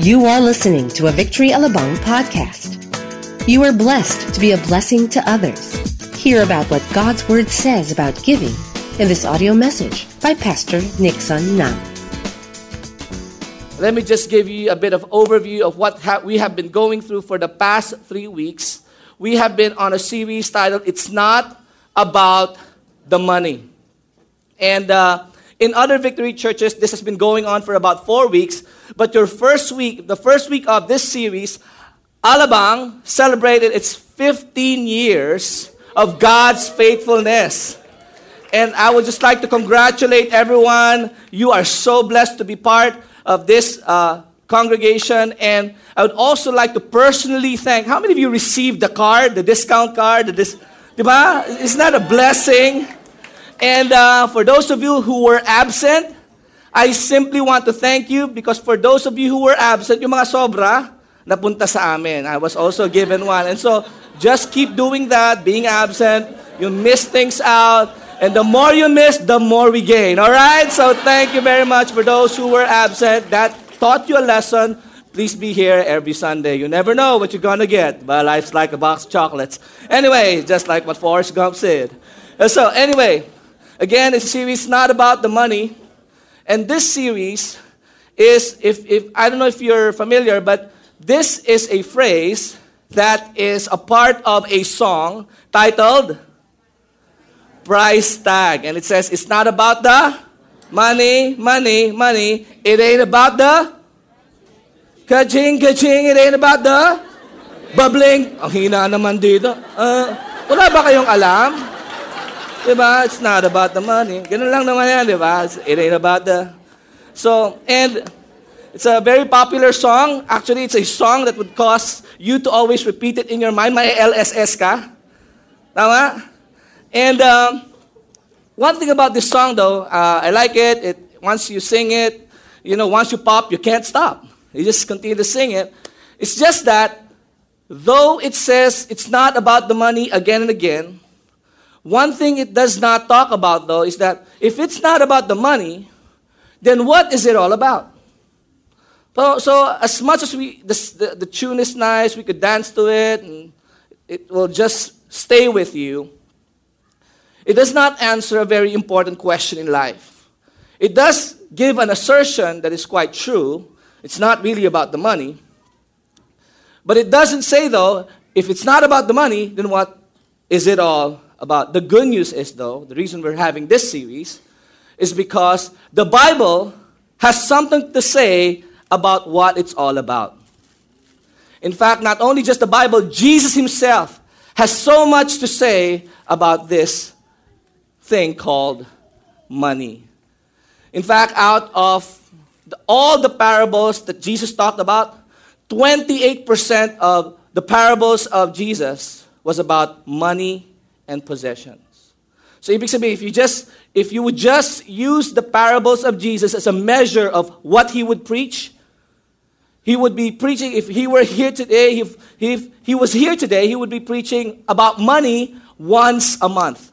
You are listening to a Victory Alabang podcast. You are blessed to be a blessing to others. Hear about what God's Word says about giving in this audio message by Pastor Nixon Nam. Let me just give you a bit of overview of what ha- we have been going through for the past three weeks. We have been on a series titled "It's Not About the Money," and uh, in other Victory churches, this has been going on for about four weeks. But your first week, the first week of this series, Alabang celebrated its 15 years of God's faithfulness. And I would just like to congratulate everyone. You are so blessed to be part of this uh, congregation. And I would also like to personally thank how many of you received the card, the discount card? The dis-? Isn't that a blessing? And uh, for those of you who were absent, I simply want to thank you because for those of you who were absent, yung mga sobra, napunta sa amin. I was also given one. And so, just keep doing that, being absent. You miss things out. And the more you miss, the more we gain. All right? So, thank you very much for those who were absent. That taught you a lesson. Please be here every Sunday. You never know what you're going to get. But life's like a box of chocolates. Anyway, just like what Forrest Gump said. So, anyway, again, this series not about the money. And this series is, if, if I don't know if you're familiar, but this is a phrase that is a part of a song titled Price Tag. And it says, It's not about the money, money, money. It ain't about the kaching. It ain't about the bubbling. Ang hina naman dito. Uh, wala ba kayong alam? Diba? It's not about the money. Ganun lang naman yan, diba? It ain't about the... So, and it's a very popular song. Actually, it's a song that would cause you to always repeat it in your mind. May LSS ka. Tama? And um, one thing about this song, though, uh, I like it. it. Once you sing it, you know, once you pop, you can't stop. You just continue to sing it. It's just that, though it says it's not about the money again and again, one thing it does not talk about, though, is that if it's not about the money, then what is it all about? So, so as much as we, the, the, the tune is nice, we could dance to it, and it will just stay with you, it does not answer a very important question in life. It does give an assertion that is quite true. It's not really about the money. But it doesn't say, though, if it's not about the money, then what is it all about? The good news is, though, the reason we're having this series is because the Bible has something to say about what it's all about. In fact, not only just the Bible, Jesus himself has so much to say about this thing called money. In fact, out of the, all the parables that Jesus talked about, 28% of the parables of Jesus was about money and possessions. So ibig sabihin, if you just if you would just use the parables of Jesus as a measure of what he would preach, he would be preaching if he were here today, if, if he was here today, he would be preaching about money once a month.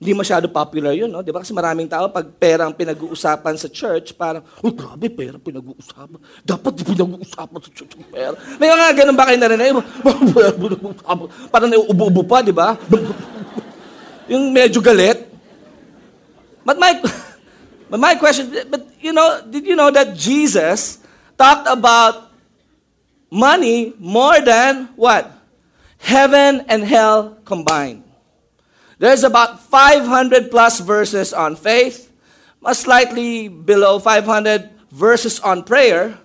Hindi masyado popular yun, no? Di ba? Kasi maraming tao, pag pera ang pinag-uusapan sa church, parang, oh, grabe, pera pinag-uusapan. Dapat pinag-uusapan sa church ang pera. May mga ganun ba kayo narinig? parang nauubo-ubo pa, di ba? Yung medyo galit. But my, but my question, but you know, did you know that Jesus talked about money more than what? Heaven and hell combined. There's about 500 plus verses on faith, slightly below 500 verses on prayer,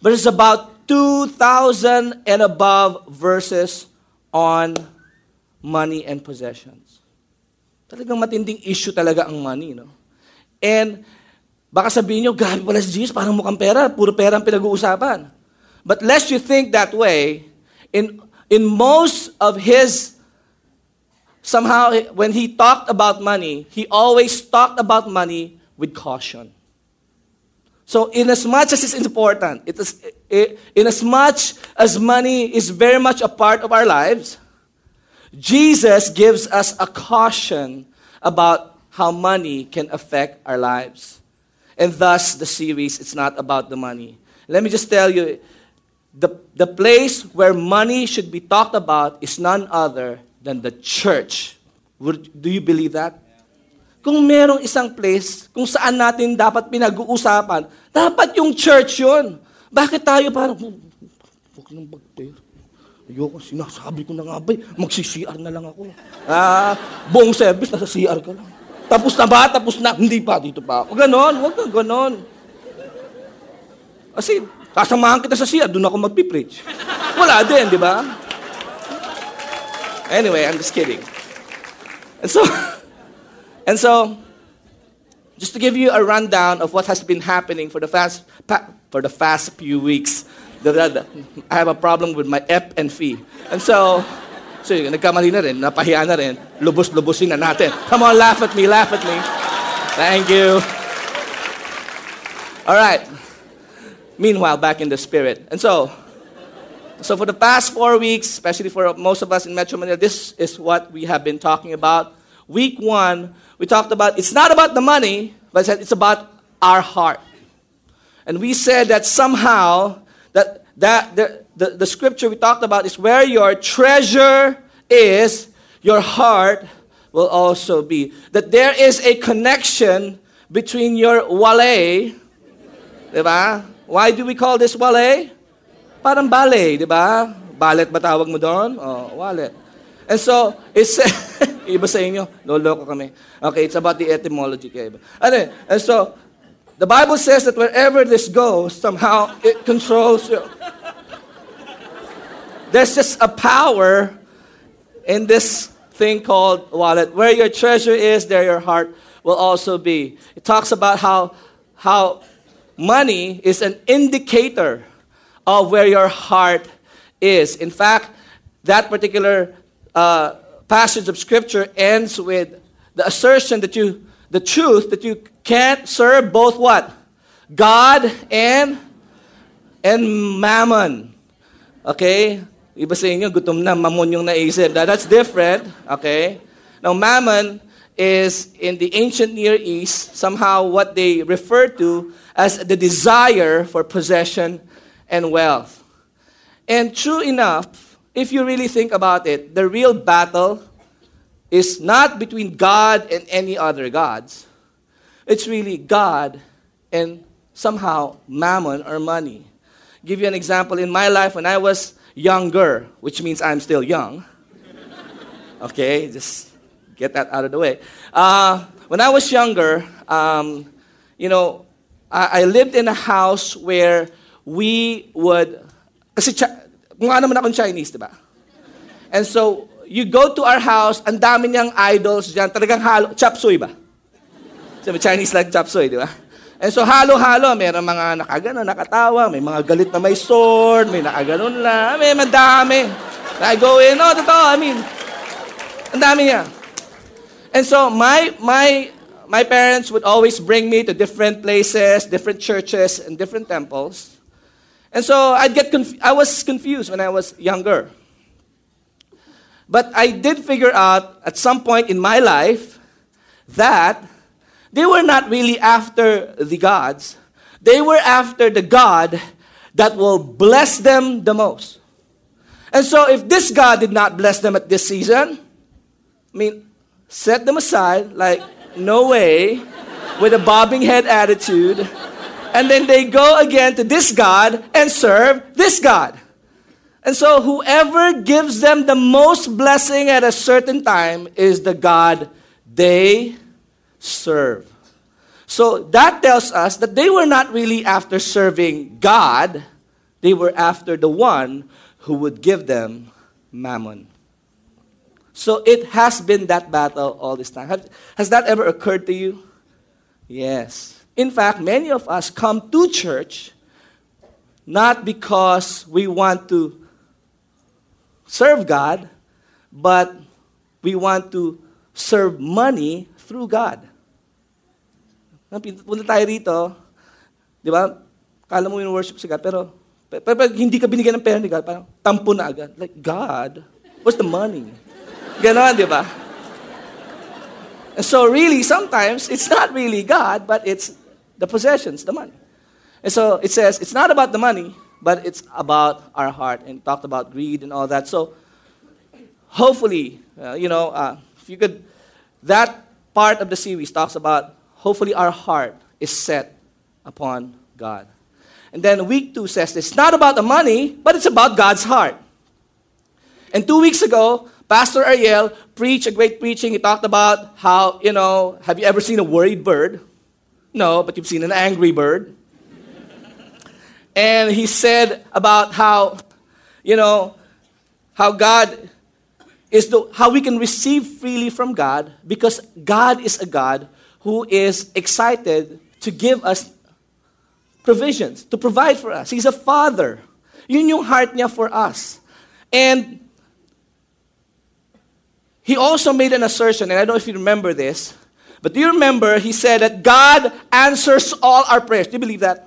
but it's about 2,000 and above verses on money and possessions. Talagang matinding issue talaga ang money, no? And baka sabihin nyo, grabe pala si Jesus, parang mukhang pera, puro pera ang pinag-uusapan. But lest you think that way, in, in most of his somehow when he talked about money, he always talked about money with caution. So, in as much as it's important, it is, in as much as money is very much a part of our lives, Jesus gives us a caution about how money can affect our lives. And thus, the series, it's not about the money. Let me just tell you, the, the place where money should be talked about is none other than the church. Would, do you believe that? Kung merong isang place kung saan natin dapat pinag-uusapan, dapat yung church yun. Bakit tayo parang, huwag nang mag-pera. Ayoko, sinasabi ko na nga ba, magsi-CR na lang ako. Ah, buong service, nasa CR ka lang. Tapos na ba? Tapos na? Hindi pa, dito pa ako. Ganon, huwag kang ganon. Kasi, sasamahan kita sa CR, doon ako magpipreach. Wala din, di ba? Anyway, I'm just kidding. And so, and so, just to give you a rundown of what has been happening for the fast, pa, for the past few weeks, I have a problem with my ep and fee. And so, so nagkamali na rin, napahiya na rin, lubos-lubusin na natin. Come on, laugh at me, laugh at me. Thank you. All right. Meanwhile, back in the spirit. And so, so for the past four weeks, especially for most of us in Metro Manila, this is what we have been talking about. Week one, we talked about it's not about the money, but it's about our heart. And we said that somehow that, that the, the, the scripture we talked about is where your treasure is, your heart will also be. That there is a connection between your wale? Why do we call this wale? Parang ballet, di ba? Ballet ba tawag mo doon? Oh, wallet. And so, it's, iba sa inyo, loloko kami. Okay, it's about the etymology kaya iba. And eh, eh, so, the Bible says that wherever this goes, somehow it controls you. There's just a power in this thing called wallet. Where your treasure is, there your heart will also be. It talks about how, how money is an indicator of where your heart is. In fact, that particular uh, passage of scripture ends with the assertion that you, the truth that you can't serve both what? God and and mammon. Okay? Iba sa inyo, gutom na, mammon yung naisip. That, that's different. Okay? Now, mammon is in the ancient Near East somehow what they refer to as the desire for possession and wealth. And true enough, if you really think about it, the real battle is not between God and any other gods. It's really God and somehow mammon or money. Give you an example in my life when I was younger, which means I'm still young. Okay, just get that out of the way. Uh, when I was younger, um, you know, I, I lived in a house where we would, kasi mukha naman akong Chinese, di ba? And so, you go to our house, ang dami niyang idols dyan, talagang halo, chop suey ba? Sabi, Chinese like chop suey, di ba? And so, halo-halo, mayroong mga nakagano, nakatawa, may mga galit na may sword, may nakaganon lang, may madami. I go in, oh, totoo, I mean, ang dami niya. And so, my, my, my parents would always bring me to different places, different churches, and different temples. And so I'd get conf- I was confused when I was younger. But I did figure out at some point in my life that they were not really after the gods. They were after the God that will bless them the most. And so if this God did not bless them at this season, I mean, set them aside, like, no way, with a bobbing head attitude and then they go again to this God and serve this God. And so whoever gives them the most blessing at a certain time is the God they serve. So that tells us that they were not really after serving God, they were after the one who would give them mammon. So it has been that battle all this time. has that ever occurred to you? Yes. In fact, many of us come to church not because we want to serve God, but we want to serve money through God. Punta tayo rito, di ba? Kala mo yung worship sa God, pero, pero, pero hindi ka binigyan ng pera ni God, parang tampo na agad. Like, God, what's the money? Ganon, di ba? And so really, sometimes, it's not really God, but it's the possessions, the money. And so it says, it's not about the money, but it's about our heart. And talked about greed and all that. So hopefully, uh, you know, uh, if you could, that part of the series talks about hopefully our heart is set upon God. And then week two says it's not about the money, but it's about God's heart. And two weeks ago, Pastor Ariel preached a great preaching. He talked about how, you know, have you ever seen a worried bird? No, but you've seen an angry bird. and he said about how, you know, how God is the, how we can receive freely from God because God is a God who is excited to give us provisions, to provide for us. He's a father. Yun yung heart niya for us. And he also made an assertion, and I don't know if you remember this, but do you remember he said that God answers all our prayers? Do you believe that?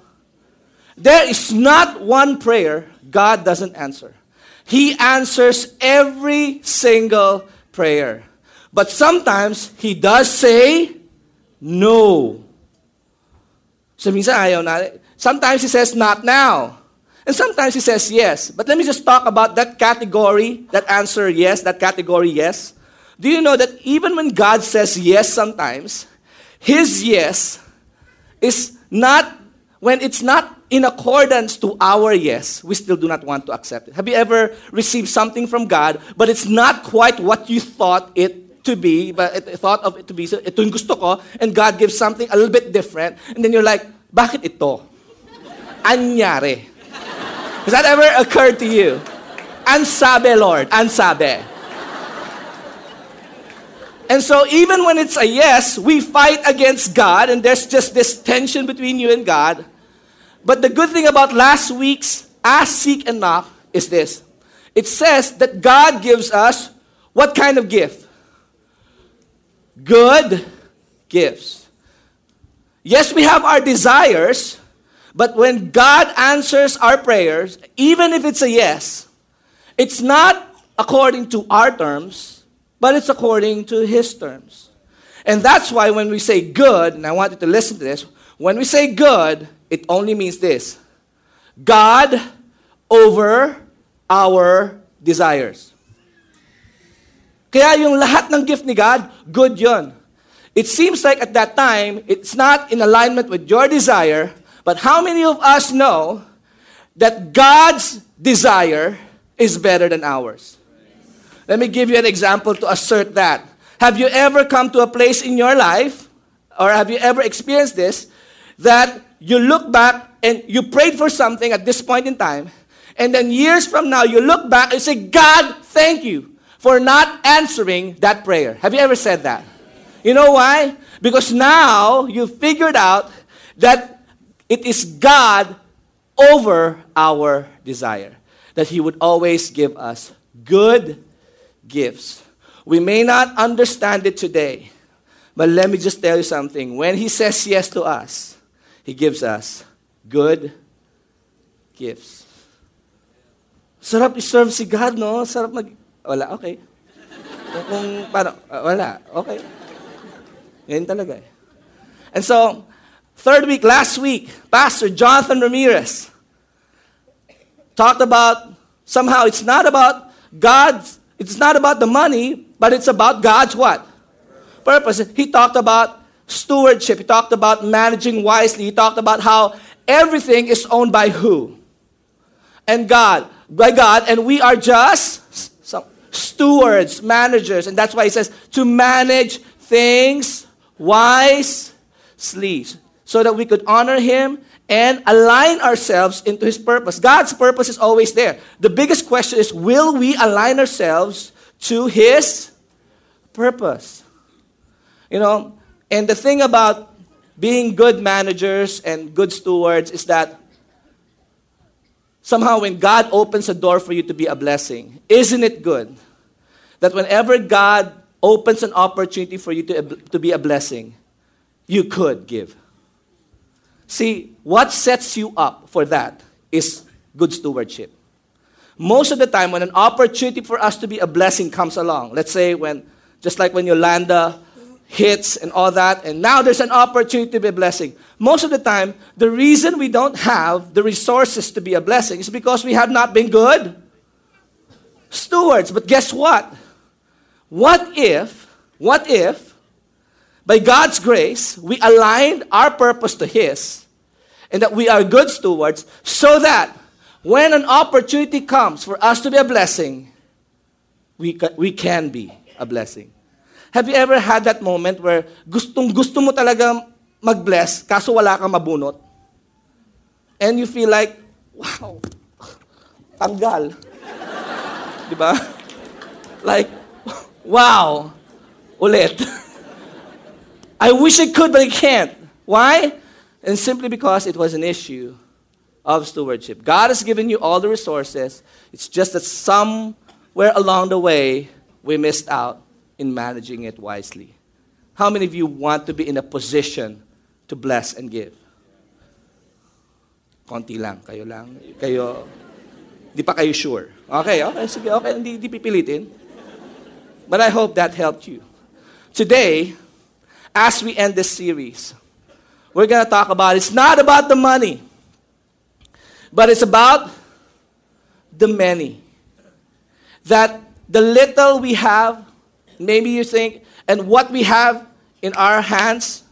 There is not one prayer God doesn't answer. He answers every single prayer. But sometimes he does say no. So. Sometimes he says not now. And sometimes he says yes. But let me just talk about that category, that answer yes, that category yes. Do you know that even when God says yes sometimes, his yes is not, when it's not in accordance to our yes, we still do not want to accept it. Have you ever received something from God, but it's not quite what you thought it to be, but it, thought of it to be, so ito yung gusto ko, and God gives something a little bit different, and then you're like, bakit ito? Anyari. Has that ever occurred to you? Ansabe, Lord. Ansabe. And so, even when it's a yes, we fight against God, and there's just this tension between you and God. But the good thing about last week's Ask, Seek, and Knock is this it says that God gives us what kind of gift? Good gifts. Yes, we have our desires, but when God answers our prayers, even if it's a yes, it's not according to our terms but it's according to his terms. And that's why when we say good, and I want you to listen to this, when we say good, it only means this God over our desires. Kaya yung lahat ng gift ni God, good yon. It seems like at that time, it's not in alignment with your desire, but how many of us know that God's desire is better than ours? Let me give you an example to assert that. Have you ever come to a place in your life, or have you ever experienced this, that you look back and you prayed for something at this point in time, and then years from now you look back and say, God, thank you for not answering that prayer? Have you ever said that? You know why? Because now you figured out that it is God over our desire. That He would always give us good gifts. We may not understand it today, but let me just tell you something. When He says yes to us, He gives us good gifts. Sarap i-serve si God, no? Sarap mag... Wala, okay. Kung paano, uh, wala, okay. Ganyan talaga eh. And so, third week, last week, Pastor Jonathan Ramirez talked about somehow it's not about God's it's not about the money, but it's about God's what? Purpose. He talked about stewardship. He talked about managing wisely. He talked about how everything is owned by who? And God. By God. And we are just stewards, managers. And that's why he says to manage things wisely. So that we could honor him and align ourselves into His purpose. God's purpose is always there. The biggest question is will we align ourselves to His purpose? You know, and the thing about being good managers and good stewards is that somehow when God opens a door for you to be a blessing, isn't it good that whenever God opens an opportunity for you to, to be a blessing, you could give? See, what sets you up for that is good stewardship. Most of the time, when an opportunity for us to be a blessing comes along, let's say when, just like when Yolanda hits and all that, and now there's an opportunity to be a blessing. Most of the time, the reason we don't have the resources to be a blessing is because we have not been good stewards. But guess what? What if, what if, by God's grace, we aligned our purpose to His, and that we are good stewards, so that when an opportunity comes for us to be a blessing, we, ca- we can be a blessing. Have you ever had that moment where gustong gusto mo talaga mag-bless, kaso wala kang mabunot? And you feel like, wow, tanggal. Di ba? Like, wow, ulit. I wish I could, but I can't. Why? And simply because it was an issue of stewardship. God has given you all the resources. It's just that somewhere along the way, we missed out in managing it wisely. How many of you want to be in a position to bless and give? Konti lang, kayo lang. Kayo, di pa kayo sure. Okay, okay, sige, okay, hindi, hindi pipilitin. But I hope that helped you. Today, as we end this series, we're going to talk about it's not about the money, but it's about the many. That the little we have Maybe you think, and what we have in our hands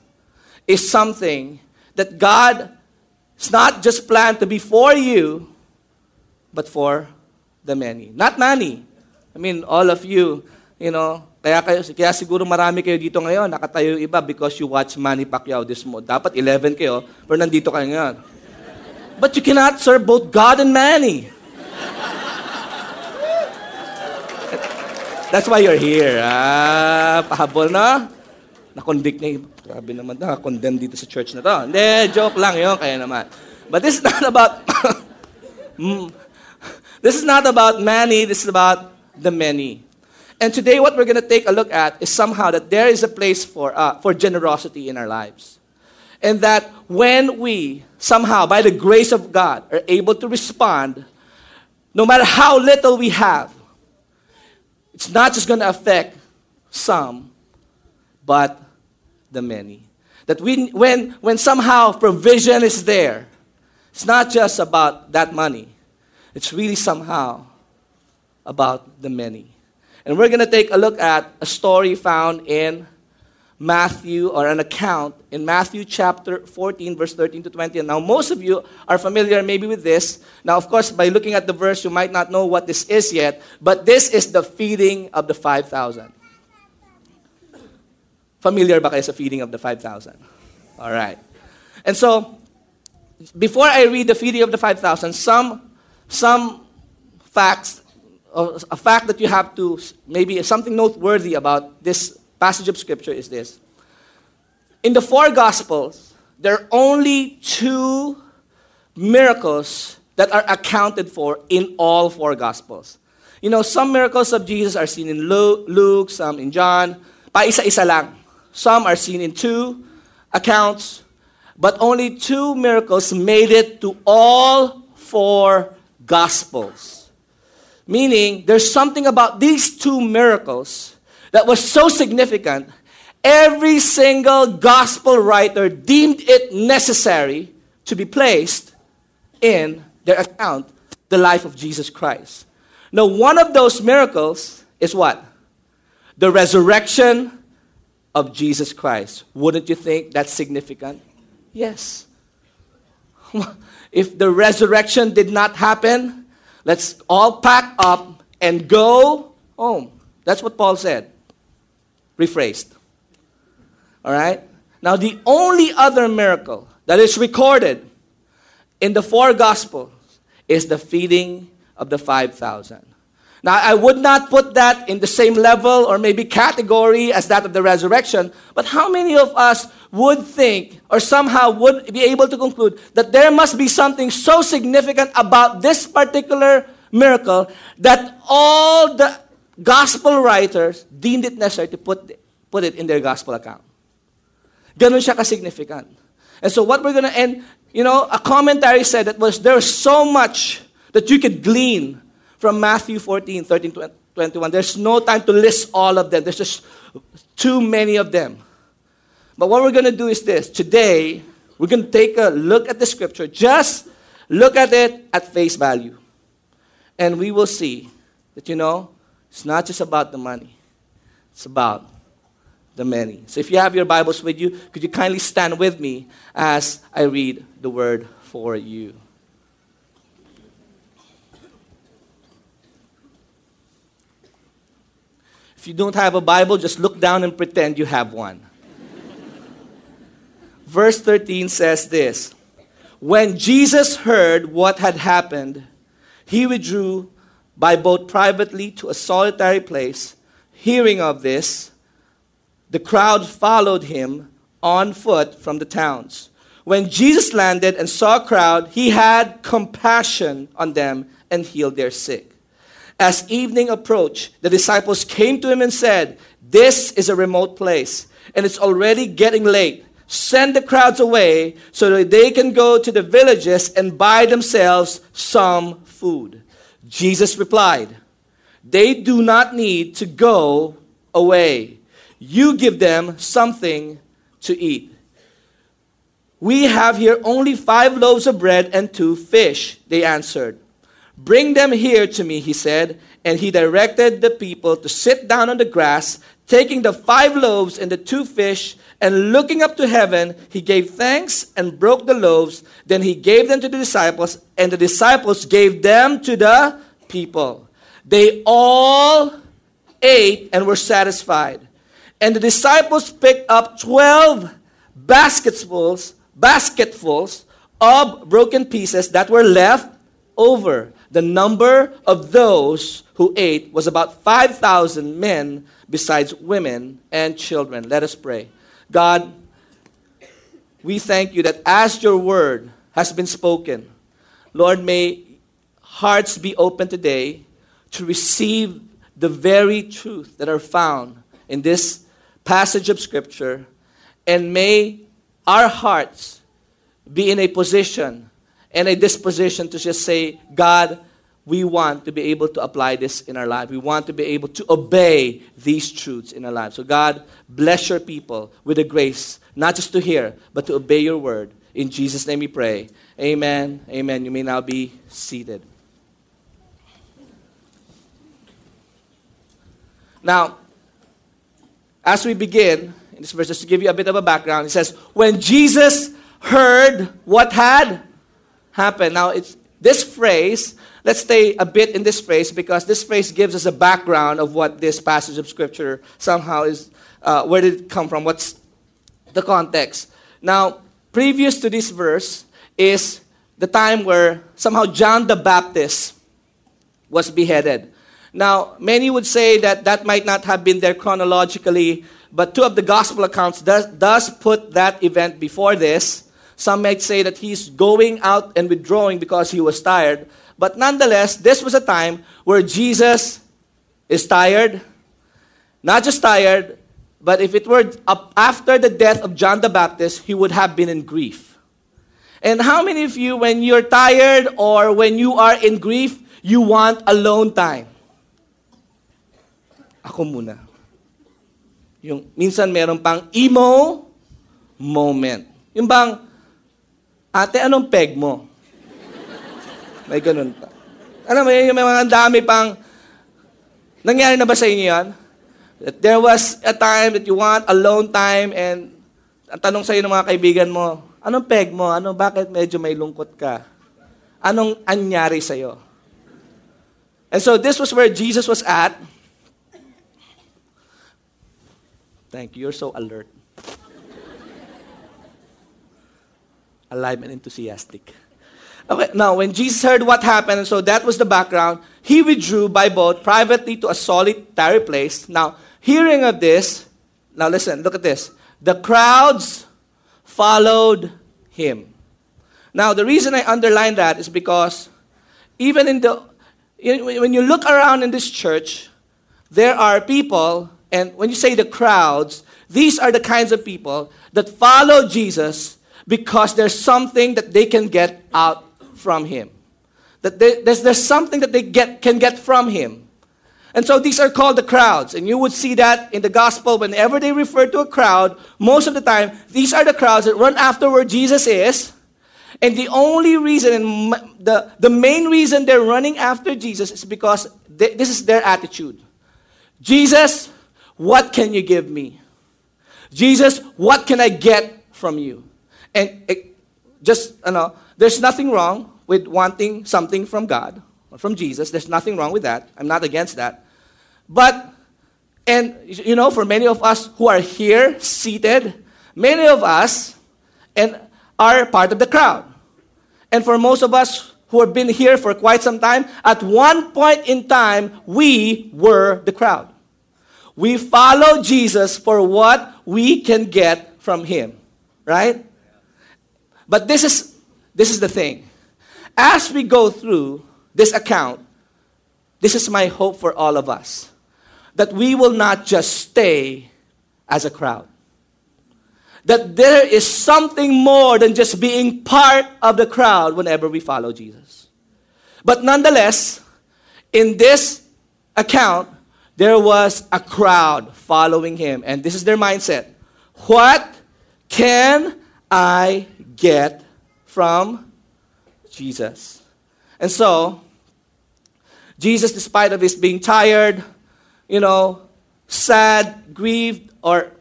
is something that God is not just planned to be for you, but for the many. Not money. I mean, all of you, you know, kaya, kayo, kaya siguro marami kayo dito ngayon, nakatayo iba because you watch Manny Pacquiao this mo. Dapat 11 kayo, pero nandito kayo ngayon. But you cannot serve both God and Manny. That's why you're here. Ah, pahabol na. Na-convict niya. Grabe naman, na-condemn dito sa church na to. Hindi, joke lang yun, kaya naman. But this is not about, mm, this is not about many, this is about the many. And today what we're going to take a look at is somehow that there is a place for, uh, for generosity in our lives. And that when we somehow, by the grace of God, are able to respond, no matter how little we have, it's not just going to affect some, but the many. That we, when, when somehow provision is there, it's not just about that money, it's really somehow about the many. And we're going to take a look at a story found in Matthew or an account in Matthew chapter 14, verse 13 to 20. And now, most of you are familiar maybe with this. Now, of course, by looking at the verse, you might not know what this is yet, but this is the feeding of the 5,000. Familiar ba kayo sa feeding of the 5,000? All right. And so, before I read the feeding of the 5,000, some, some facts, a fact that you have to, maybe something noteworthy about this passage of scripture is this. In the four gospels, there are only two miracles that are accounted for in all four gospels. You know, some miracles of Jesus are seen in Luke, some in John. Pa isa-isa lang. Some are seen in two accounts, but only two miracles made it to all four gospels. Meaning, there's something about these two miracles that was so significant, every single gospel writer deemed it necessary to be placed in their account the life of Jesus Christ. Now, one of those miracles is what? The resurrection of Jesus Christ. Wouldn't you think that's significant? Yes. if the resurrection did not happen, let's all pack up and go home. That's what Paul said rephrased. All right? Now, the only other miracle that is recorded in the four Gospels is the feeding of the 5,000. Now, I would not put that in the same level or maybe category as that of the resurrection, but how many of us would think or somehow would be able to conclude that there must be something so significant about this particular miracle that all the gospel writers deemed it necessary to put, put it in their gospel account. Ganun siya ka-significant. And so what we're going to end, you know, a commentary said that was there's so much that you could glean from Matthew 14, 13, 21. There's no time to list all of them, there's just too many of them. But what we're going to do is this today, we're going to take a look at the scripture, just look at it at face value. And we will see that, you know, it's not just about the money, it's about the many. So if you have your Bibles with you, could you kindly stand with me as I read the word for you? If you don't have a Bible, just look down and pretend you have one. Verse 13 says this When Jesus heard what had happened, he withdrew by boat privately to a solitary place. Hearing of this, the crowd followed him on foot from the towns. When Jesus landed and saw a crowd, he had compassion on them and healed their sick. As evening approached, the disciples came to him and said, This is a remote place, and it's already getting late. Send the crowds away so that they can go to the villages and buy themselves some food. Jesus replied, They do not need to go away. You give them something to eat. We have here only five loaves of bread and two fish, they answered. Bring them here to me, he said. And he directed the people to sit down on the grass, taking the five loaves and the two fish, and looking up to heaven, he gave thanks and broke the loaves. Then he gave them to the disciples, and the disciples gave them to the people. They all ate and were satisfied. And the disciples picked up 12 basketfuls, basketfuls of broken pieces that were left over the number of those who ate was about 5,000 men, besides women and children. Let us pray. God, we thank you that as your word has been spoken, Lord, may hearts be open today to receive the very truth that are found in this passage of Scripture, and may our hearts be in a position and a disposition to just say, God, we want to be able to apply this in our life. We want to be able to obey these truths in our lives. So, God, bless your people with the grace, not just to hear, but to obey your word. In Jesus' name we pray. Amen. Amen. You may now be seated. Now, as we begin in this verse, just to give you a bit of a background, it says, When Jesus heard what had happened. Now, it's this phrase, let's stay a bit in this phrase because this phrase gives us a background of what this passage of Scripture somehow is. Uh, where did it come from? What's the context? Now, previous to this verse is the time where somehow John the Baptist was beheaded. Now, many would say that that might not have been there chronologically, but two of the gospel accounts does, does put that event before this. Some might say that he's going out and withdrawing because he was tired. But nonetheless, this was a time where Jesus is tired. Not just tired, but if it were after the death of John the Baptist, he would have been in grief. And how many of you, when you're tired or when you are in grief, you want alone time? Ako muna. Yung minsan meron pang emo moment. Yung bang Ate, anong peg mo? May ganun pa. Ano mo yun, may mga dami pang, nangyari na ba sa inyo yan? That there was a time that you want alone time and ang tanong sa iyo ng mga kaibigan mo, anong peg mo? Ano, bakit medyo may lungkot ka? Anong anyari sa iyo? And so this was where Jesus was at. Thank you. You're so alert. Alive and enthusiastic. Okay, now when Jesus heard what happened, so that was the background, he withdrew by boat privately to a solitary place. Now, hearing of this, now listen, look at this. The crowds followed him. Now, the reason I underline that is because even in the when you look around in this church, there are people, and when you say the crowds, these are the kinds of people that follow Jesus because there's something that they can get out from him. That they, there's, there's something that they get, can get from him. And so these are called the crowds. And you would see that in the gospel whenever they refer to a crowd, most of the time, these are the crowds that run after where Jesus is. And the only reason, and the, the main reason they're running after Jesus is because they, this is their attitude. Jesus, what can you give me? Jesus, what can I get from you? And it, just, you know, there's nothing wrong with wanting something from God or from Jesus. There's nothing wrong with that. I'm not against that. But, and you know, for many of us who are here seated, many of us and are part of the crowd. And for most of us who have been here for quite some time, at one point in time, we were the crowd. We follow Jesus for what we can get from him, right? But this is this is the thing. As we go through this account, this is my hope for all of us that we will not just stay as a crowd. That there is something more than just being part of the crowd whenever we follow Jesus. But nonetheless, in this account, there was a crowd following him. And this is their mindset What can I get from Jesus? And so, Jesus, despite of his being tired, you know, sad, grieved, or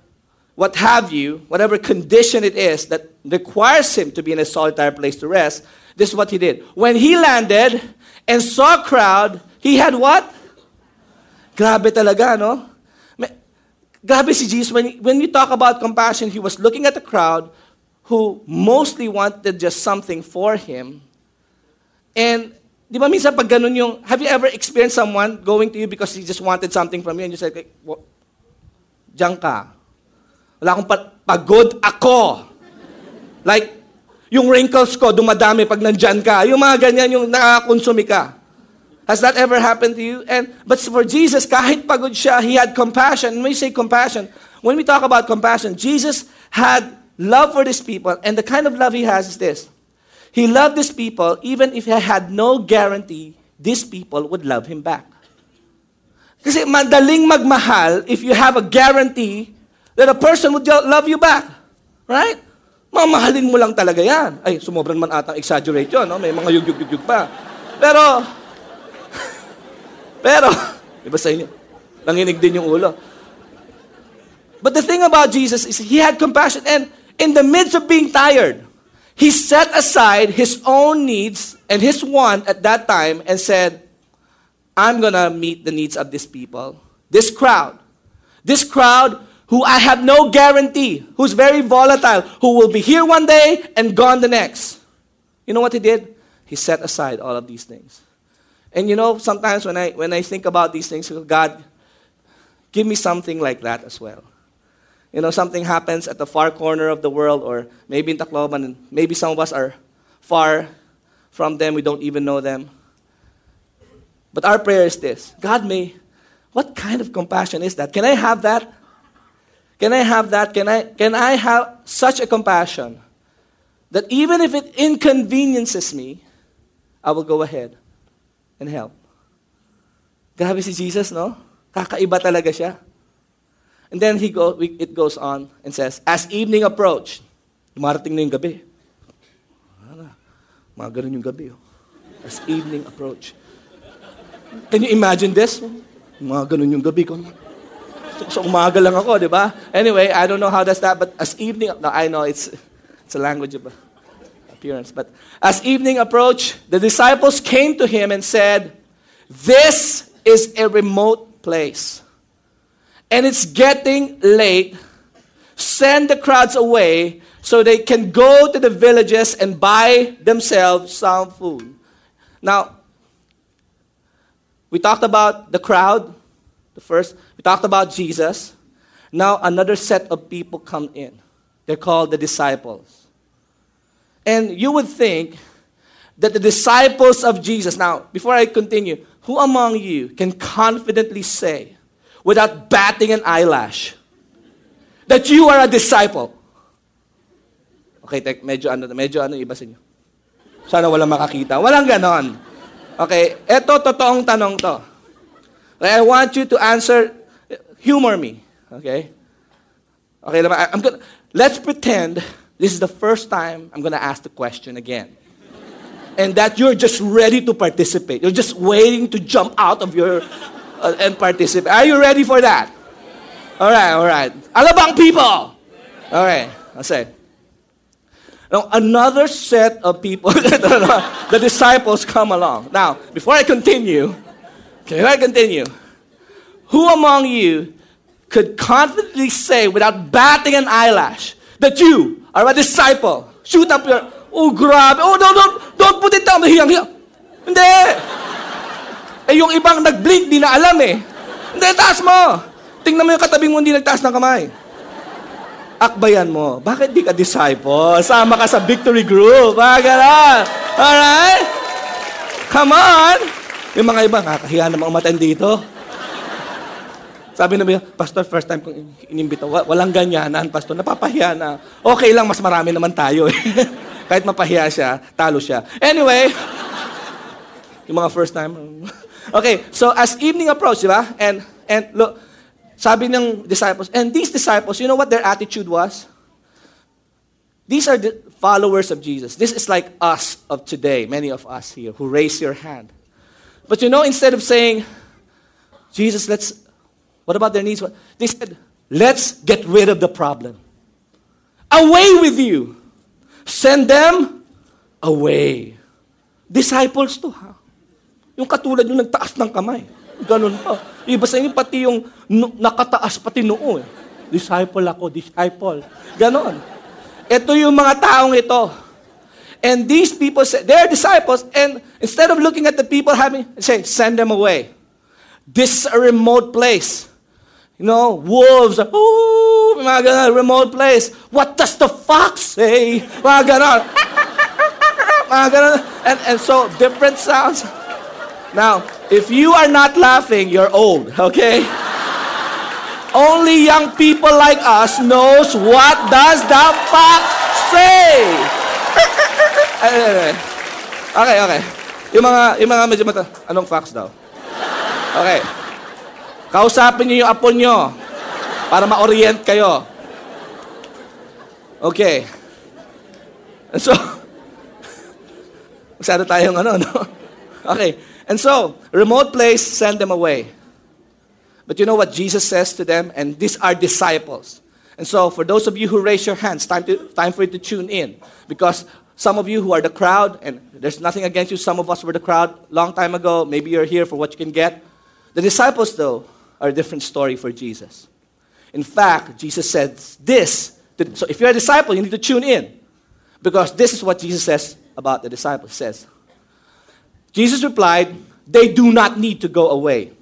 what have you, whatever condition it is that requires him to be in a solitary place to rest, this is what he did. When he landed and saw a crowd, he had what? Grabe talaga, no? Grabe si Jesus. When, when we talk about compassion, he was looking at the crowd who mostly wanted just something for him. And Di ba minsan pag ganun yung, have you ever experienced someone going to you because he just wanted something from you and you said, like, diyan ka. Wala akong pa- pagod ako. Like, yung wrinkles ko dumadami pag nandyan ka. Yung mga ganyan, yung nakakonsumi ka. Has that ever happened to you? And but for Jesus, kahit pagod siya, he had compassion. When we say compassion, when we talk about compassion, Jesus had love for these people, and the kind of love he has is this: He loved these people even if he had no guarantee these people would love him back. Kasi madaling magmahal if you have a guarantee that a person would love you back. Right? Mamahalin mo lang talaga yan. Ay, sumobran man atang exaggerate yun. No? May mga yug-yug-yug pa. Pero, pero, iba sa inyo, nanginig din yung ulo. But the thing about Jesus is he had compassion and in the midst of being tired, he set aside his own needs and his want at that time and said, I'm going to meet the needs of these people, this crowd. This crowd who I have no guarantee, who's very volatile, who will be here one day and gone the next. You know what he did? He set aside all of these things. And you know, sometimes when I, when I think about these things, God, give me something like that as well you know, something happens at the far corner of the world, or maybe in Tacloban, and maybe some of us are far from them, we don't even know them. But our prayer is this God may, what kind of compassion is that? Can I have that? Can I have that? Can I, can I have such a compassion that even if it inconveniences me, I will go ahead and help? Grabe si Jesus, no? Kakaiba talaga siya. And then he go, it goes on and says, As evening approached, dumarating na yung gabi. Mga ganun yung gabi. Oh. As evening approached. Can you imagine this? Mga ganun yung gabi ko. So, umaga lang ako, di ba? Anyway, I don't know how that's that, but as evening, no, I know it's, it's a language of appearance, but as evening approached, the disciples came to him and said, This is a remote place and it's getting late, send the crowds away so they can go to the villages and buy themselves some food. Now, we talked about the crowd, the first. We talked about Jesus. Now, another set of people come in. They're called the disciples. And you would think that the disciples of Jesus, now, before I continue, who among you can confidently say without batting an eyelash that you are a disciple. Okay, tek, medyo ano, medyo ano iba sa inyo. Sana walang makakita. Walang ganon. Okay, eto totoong tanong to. I want you to answer, humor me, okay? Okay, I'm gonna, let's pretend this is the first time I'm gonna ask the question again. and that you're just ready to participate. You're just waiting to jump out of your uh, and participate. Are you ready for that? All right, all right. Alabang people. All right, I'll say. Now, another set of people, the disciples come along. Now, before I continue, before I continue, who among you could confidently say without batting an eyelash that you are a disciple? Shoot up your, oh, grab, oh, don't, don't, don't put it down, hiyang, hiyang. Hindi. Eh, yung ibang nag-blink, di na alam eh. Hindi, taas mo. Tingnan mo yung katabing mo, hindi nagtaas ng kamay. Akbayan mo. Bakit di ka disciple? Sama ka sa victory group. Ah, gano'n. Alright? Come on. Yung mga iba, kakahiya namang umaten dito. Sabi na Pastor, first time kong inimbito. Walang ganyanan, Pastor. Napapahiya na. Okay lang, mas marami naman tayo. Eh. Kahit mapahiya siya, talo siya. Anyway, yung mga first time. Okay, so as evening approached? And, and look, sabi ng disciples, and these disciples, you know what their attitude was? These are the followers of Jesus. This is like us of today, many of us here who raise your hand. But you know, instead of saying, Jesus, let's, what about their needs? They said, let's get rid of the problem. Away with you. Send them away. Disciples to, ha? Yung katulad yung nagtaas ng kamay. Ganun pa. Iba sa inyo, pati yung nakataas pati noo. Eh. Disciple ako, disciple. Ganon. Ito yung mga taong ito. And these people, say, they're disciples, and instead of looking at the people having, say, send them away. This is a remote place. You know, wolves, ooh, mga ganon, remote place. What does the fox say? Mga ganon. mga ganon. And, and so, different sounds. Now, if you are not laughing, you're old, okay? Only young people like us knows what does the fox say. okay, okay. Yung mga, yung mga medyo mata, anong fox daw? Okay. Kausapin niyo yung apo niyo para ma-orient kayo. Okay. So, masyado tayong ano, no? Okay. And so, remote place, send them away. But you know what Jesus says to them? And these are disciples. And so, for those of you who raise your hands, time, to, time for you to tune in. Because some of you who are the crowd, and there's nothing against you, some of us were the crowd long time ago. Maybe you're here for what you can get. The disciples, though, are a different story for Jesus. In fact, Jesus said this. So, if you're a disciple, you need to tune in. Because this is what Jesus says about the disciples. He says, Jesus replied, They do not need to go away.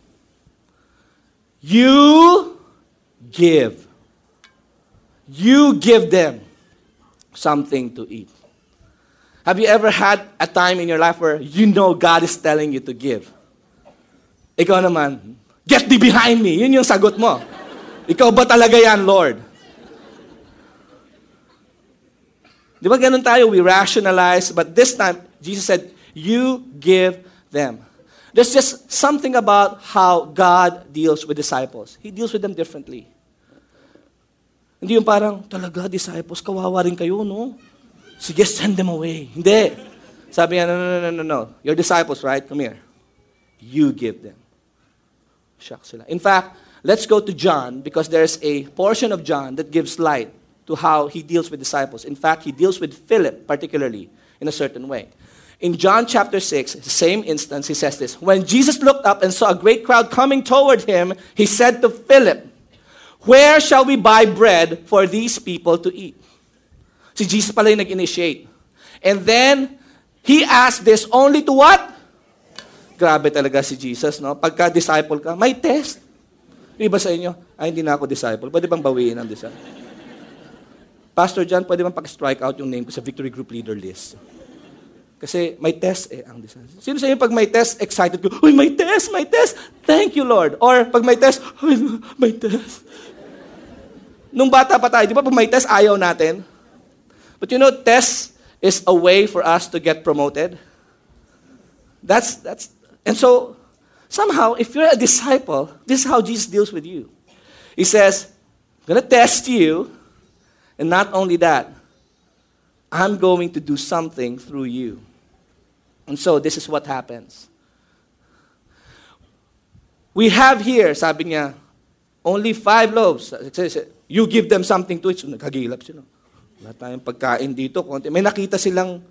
You give. You give them something to eat. Have you ever had a time in your life where you know God is telling you to give? Ikaw naman, get thee behind me. Yun yung sagot mo. Ikaw ba talaga yan, Lord? Di ba ganun tayo? We rationalize, but this time, Jesus said, you give them. There's just something about how God deals with disciples. He deals with them differently. Hindi yung parang, talaga, disciples, kawawa rin kayo, no? Sige, send them away. Hindi. Sabi niya, no, no, no, no, no. Your disciples, right? Come here. You give them. Shock sila. In fact, let's go to John because there's a portion of John that gives light to how he deals with disciples. In fact, he deals with Philip particularly in a certain way. In John chapter 6, same instance, he says this When Jesus looked up and saw a great crowd coming toward him, he said to Philip, Where shall we buy bread for these people to eat? Si Jesus pala yung nag-initiate. And then, he asked this only to what? Grabe talaga si Jesus, no? Pagka disciple ka, may test. Iba sa inyo, ay hindi na ako disciple. Pwede bang bawiin ang disciple? Pastor John, pwede bang pag-strike out yung name ko sa Victory Group Leader list? Kasi may test eh ang design. Sino sa inyo pag may test, excited ko, Uy, may test, may test. Thank you, Lord. Or pag may test, Uy, may test. Nung bata pa tayo, di ba pag may test, ayaw natin? But you know, test is a way for us to get promoted. That's, that's, and so, somehow, if you're a disciple, this is how Jesus deals with you. He says, I'm going to test you, and not only that, I'm going to do something through you. And so, this is what happens. We have here, sabi niya, only five loaves. You give them something to eat. So, nagkagilap sila. Wala tayong pagkain dito. May nakita silang,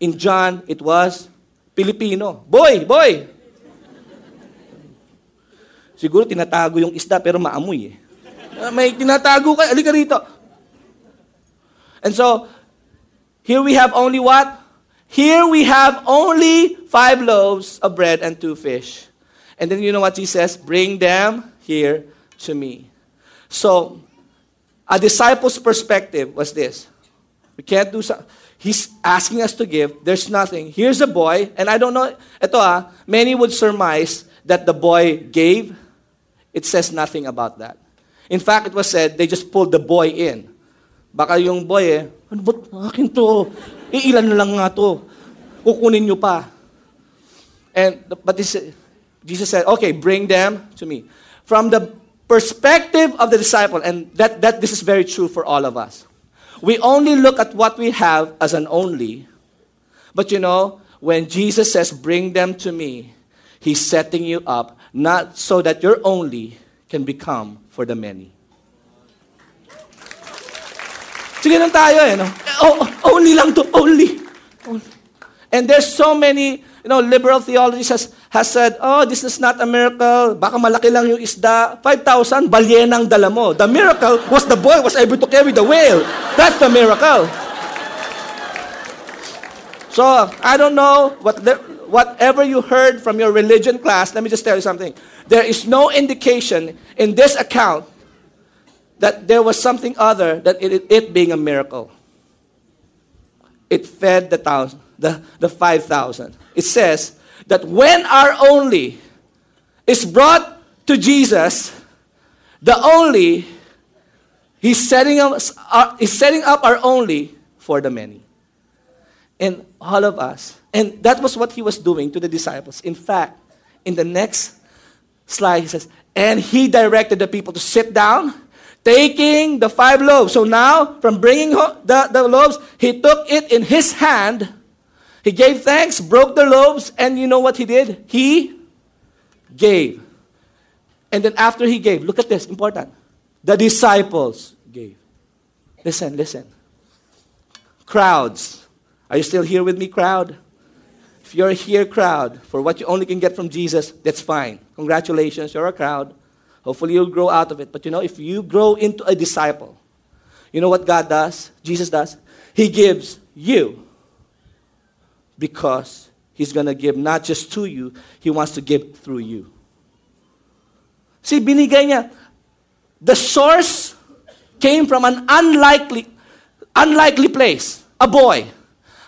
in John, it was Filipino. Boy, boy! Siguro tinatago yung isda pero maamoy eh. May tinatago ka, alika rito. And so, here we have only what? Here we have only five loaves of bread and two fish. And then you know what he says? Bring them here to me. So, a disciple's perspective was this. We can't do something. He's asking us to give. There's nothing. Here's a boy, and I don't know, ito ah, many would surmise that the boy gave. It says nothing about that. In fact, it was said they just pulled the boy in. Baka yung boy eh, ano ba't akin to? Iilan lang nga to. Kukunin nyo pa. And, but this, Jesus said, okay, bring them to me. From the perspective of the disciple, and that, that this is very true for all of us. We only look at what we have as an only. But you know, when Jesus says, bring them to me, he's setting you up not so that your only can become for the many. Sige lang tayo eh, no? Oh, only lang to, only. And there's so many, you know, liberal theology has, has said, oh, this is not a miracle. Baka malaki lang yung isda. 5,000, balyenang dala mo. The miracle was the boy was able to carry the whale. That's the miracle. So, I don't know what the, whatever you heard from your religion class, let me just tell you something. There is no indication in this account that there was something other than it, it being a miracle. It fed the thousand the, the 5,000. It says that when our only is brought to Jesus, the only, he's setting, us, uh, he's setting up our only for the many. And all of us. And that was what he was doing to the disciples. In fact, in the next slide, he says, and he directed the people to sit down taking the five loaves. So now, from bringing the, the loaves, he took it in his hand he gave thanks, broke the loaves, and you know what he did? He gave. And then after he gave, look at this, important. The disciples gave. Listen, listen. Crowds. Are you still here with me, crowd? If you're here, crowd, for what you only can get from Jesus, that's fine. Congratulations, you're a crowd. Hopefully you'll grow out of it. But you know, if you grow into a disciple, you know what God does? Jesus does? He gives you because He's going to give not just to you, He wants to give through you. See, binigay niya. The source came from an unlikely, unlikely place. A boy.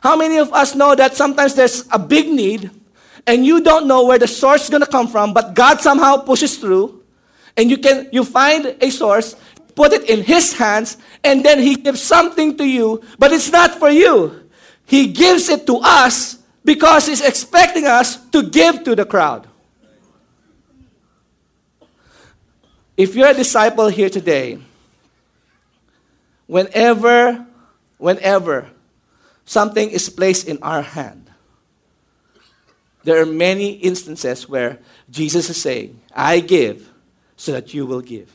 How many of us know that sometimes there's a big need and you don't know where the source is going to come from, but God somehow pushes through and you can you find a source, put it in his hands, and then he gives something to you, but it's not for you. He gives it to us because He's expecting us to give to the crowd. If you're a disciple here today, whenever, whenever something is placed in our hand, there are many instances where Jesus is saying, I give so that you will give.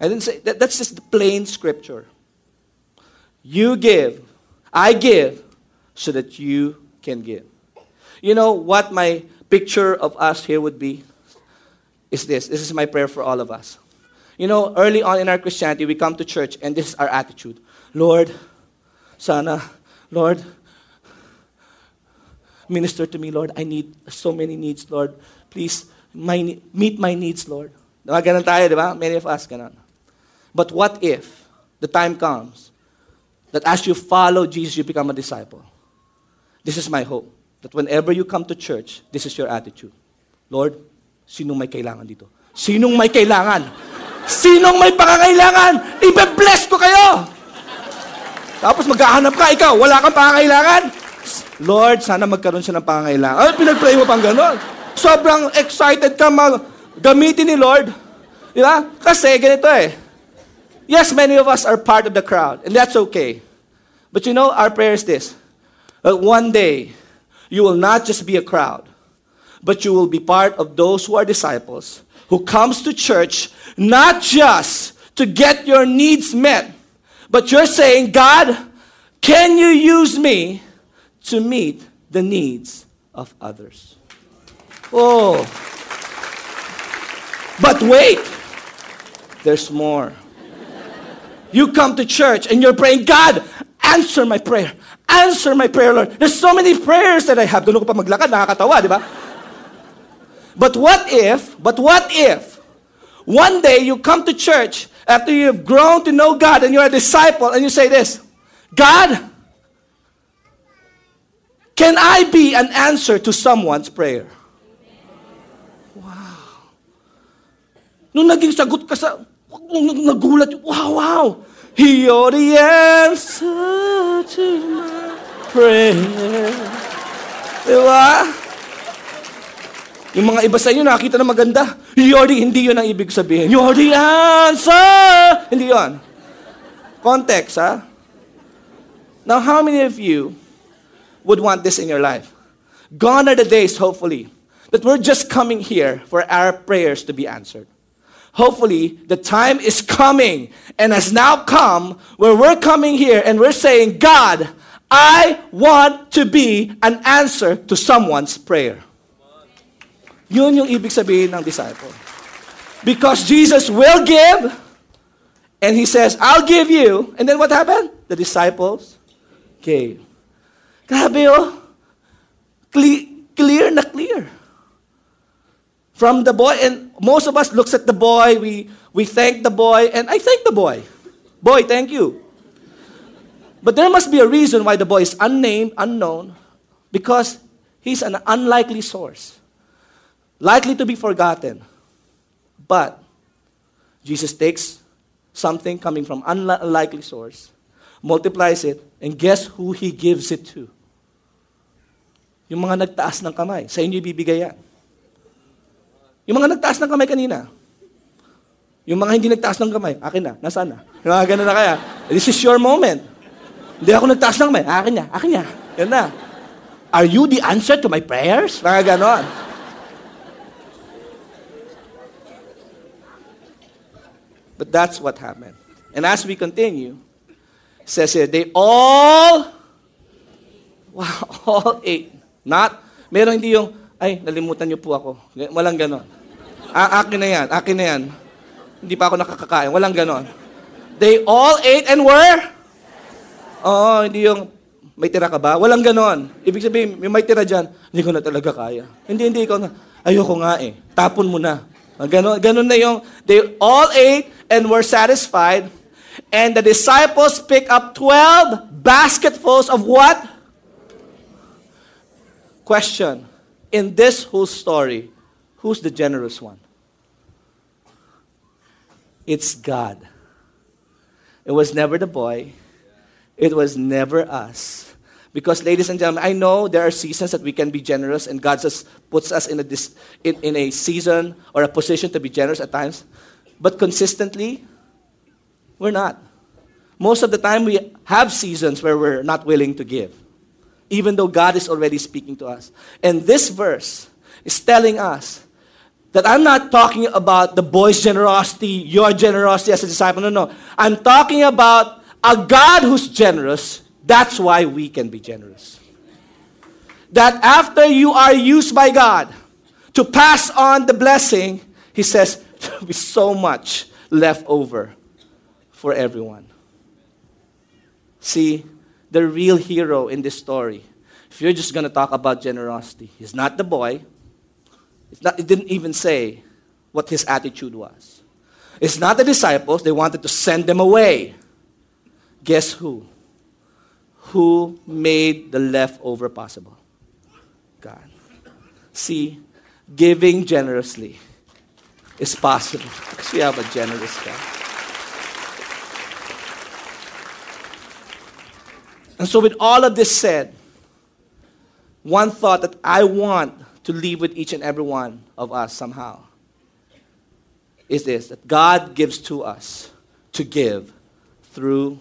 I didn't say that, that's just the plain scripture. You give. I give so that you can give. You know what my picture of us here would be? Is this. This is my prayer for all of us. You know, early on in our Christianity, we come to church and this is our attitude Lord, sana, Lord, minister to me, Lord. I need so many needs, Lord. Please my, meet my needs, Lord. Diba? Ganun tayo, di ba? Many of us, ganun. But what if the time comes that as you follow Jesus, you become a disciple. This is my hope. That whenever you come to church, this is your attitude. Lord, sinong may kailangan dito? Sinong may kailangan? Sinong may pangangailangan? Ibe-bless ko kayo! Tapos maghahanap ka, ikaw, wala kang pangangailangan? Lord, sana magkaroon siya ng pangangailangan. Ay, pinag-pray mo pang ganon. Sobrang excited ka mag gamitin ni Lord. Di ba? Kasi ganito eh. Yes, many of us are part of the crowd, and that's okay. But you know, our prayer is this. That one day, you will not just be a crowd, but you will be part of those who are disciples, who comes to church not just to get your needs met, but you're saying, God, can you use me to meet the needs of others? Oh. But wait, there's more. You come to church and you're praying, God, answer my prayer. Answer my prayer, Lord. There's so many prayers that I have. Doon ko pa maglakad, nakakatawa, di ba? But what if, but what if, one day you come to church after you've grown to know God and you're a disciple and you say this, God, can I be an answer to someone's prayer? Nung naging sagot ka sa, nagulat, wow, wow. You're the answer to my prayer. Diba? Yung mga iba sa inyo nakakita na maganda. You're the, hindi yun ang ibig sabihin. You're the answer! Hindi yun. Context, ha? Now, how many of you would want this in your life? Gone are the days, hopefully, that we're just coming here for our prayers to be answered. Hopefully, the time is coming and has now come where we're coming here and we're saying, God, I want to be an answer to someone's prayer. Yun yung ibig sabihin ng disciple. Because Jesus will give, and he says, I'll give you. And then what happened? The disciples gave. Grabe oh. From the boy, and most of us looks at the boy, we, we thank the boy, and I thank the boy. Boy, thank you. But there must be a reason why the boy is unnamed, unknown, because he's an unlikely source, likely to be forgotten. But Jesus takes something coming from unlikely source, multiplies it, and guess who he gives it to? Yung mga nagtaas ng kamay. Sa inyo ibibigay yan. Yung mga nagtaas ng kamay kanina. Yung mga hindi nagtaas ng kamay, akin na, nasaan na? Yung mga ganun na kaya. This is your moment. Hindi ako nagtaas ng kamay, akin niya, akin niya. Yan na. Are you the answer to my prayers? Mga ganon. But that's what happened. And as we continue, says here, they all, wow, all ate. Not, meron hindi yung, ay, nalimutan niyo po ako. Walang ganon. A- akin na yan, akin na yan. Hindi pa ako nakakakain. Walang ganon. They all ate and were? Oo, hindi yung, may tira ka ba? Walang ganon. Ibig sabihin, may may tira dyan, hindi ko na talaga kaya. Hindi, hindi, ikaw na, ayoko nga eh. Tapon mo na. Ganon, ganon na yung, they all ate and were satisfied. And the disciples pick up 12 basketfuls of what? Question. In this whole story, who's the generous one? It's God. It was never the boy. It was never us. Because, ladies and gentlemen, I know there are seasons that we can be generous, and God just puts us in a, dis, in, in a season or a position to be generous at times. But consistently, we're not. Most of the time, we have seasons where we're not willing to give, even though God is already speaking to us. And this verse is telling us that I'm not talking about the boy's generosity, your generosity as a disciple. No, no. I'm talking about a God who's generous. That's why we can be generous. That after you are used by God to pass on the blessing, He says, there'll be so much left over for everyone. See, the real hero in this story, if you're just going to talk about generosity, he's not the boy. Not, it didn't even say what his attitude was. It's not the disciples, they wanted to send them away. Guess who? Who made the leftover possible? God. See, giving generously is possible because we have a generous God. And so, with all of this said, one thought that I want to leave with each and every one of us somehow is this that God gives to us to give through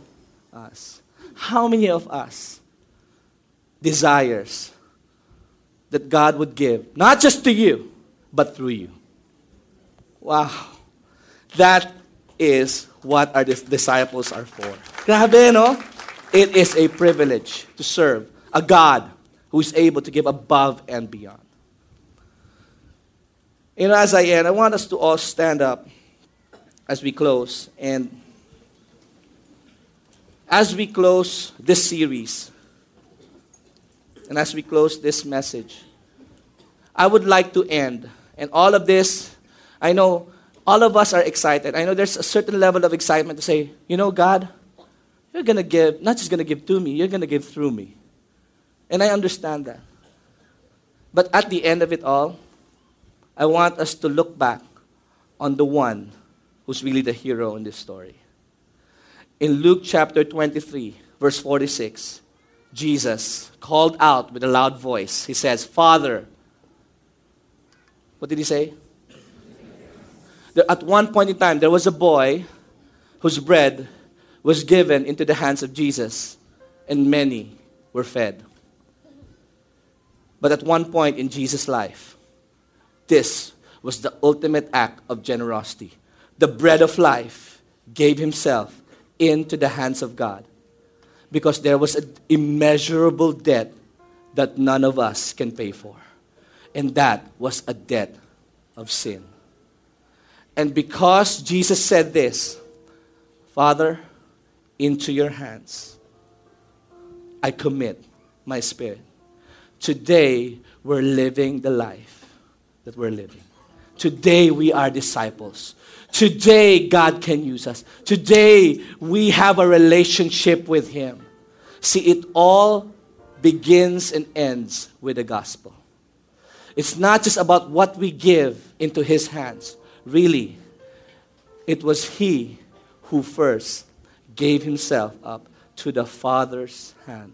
us. How many of us desires that God would give, not just to you, but through you? Wow. That is what our disciples are for. Grabe, no? It is a privilege to serve a God who is able to give above and beyond. You know, as I end, I want us to all stand up as we close. And as we close this series, and as we close this message, I would like to end. And all of this, I know all of us are excited. I know there's a certain level of excitement to say, you know, God, you're going to give, not just going to give to me, you're going to give through me. And I understand that. But at the end of it all, I want us to look back on the one who's really the hero in this story. In Luke chapter 23, verse 46, Jesus called out with a loud voice. He says, Father, what did he say? At one point in time, there was a boy whose bread was given into the hands of Jesus, and many were fed. But at one point in Jesus' life, this was the ultimate act of generosity. The bread of life gave himself into the hands of God because there was an immeasurable debt that none of us can pay for. And that was a debt of sin. And because Jesus said this, Father, into your hands I commit my spirit. Today, we're living the life that we're living. Today, we are disciples. Today, God can use us. Today, we have a relationship with Him. See, it all begins and ends with the gospel. It's not just about what we give into His hands. Really, it was He who first gave Himself up to the Father's hand.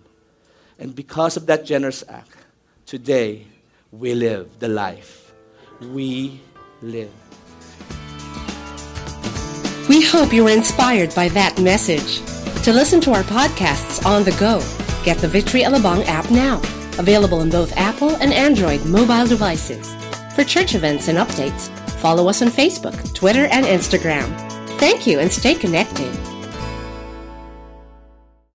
And because of that generous act, today we live the life we live. We hope you were inspired by that message. To listen to our podcasts on the go, get the Victory Alabang app now. Available on both Apple and Android mobile devices. For church events and updates, follow us on Facebook, Twitter, and Instagram. Thank you and stay connected.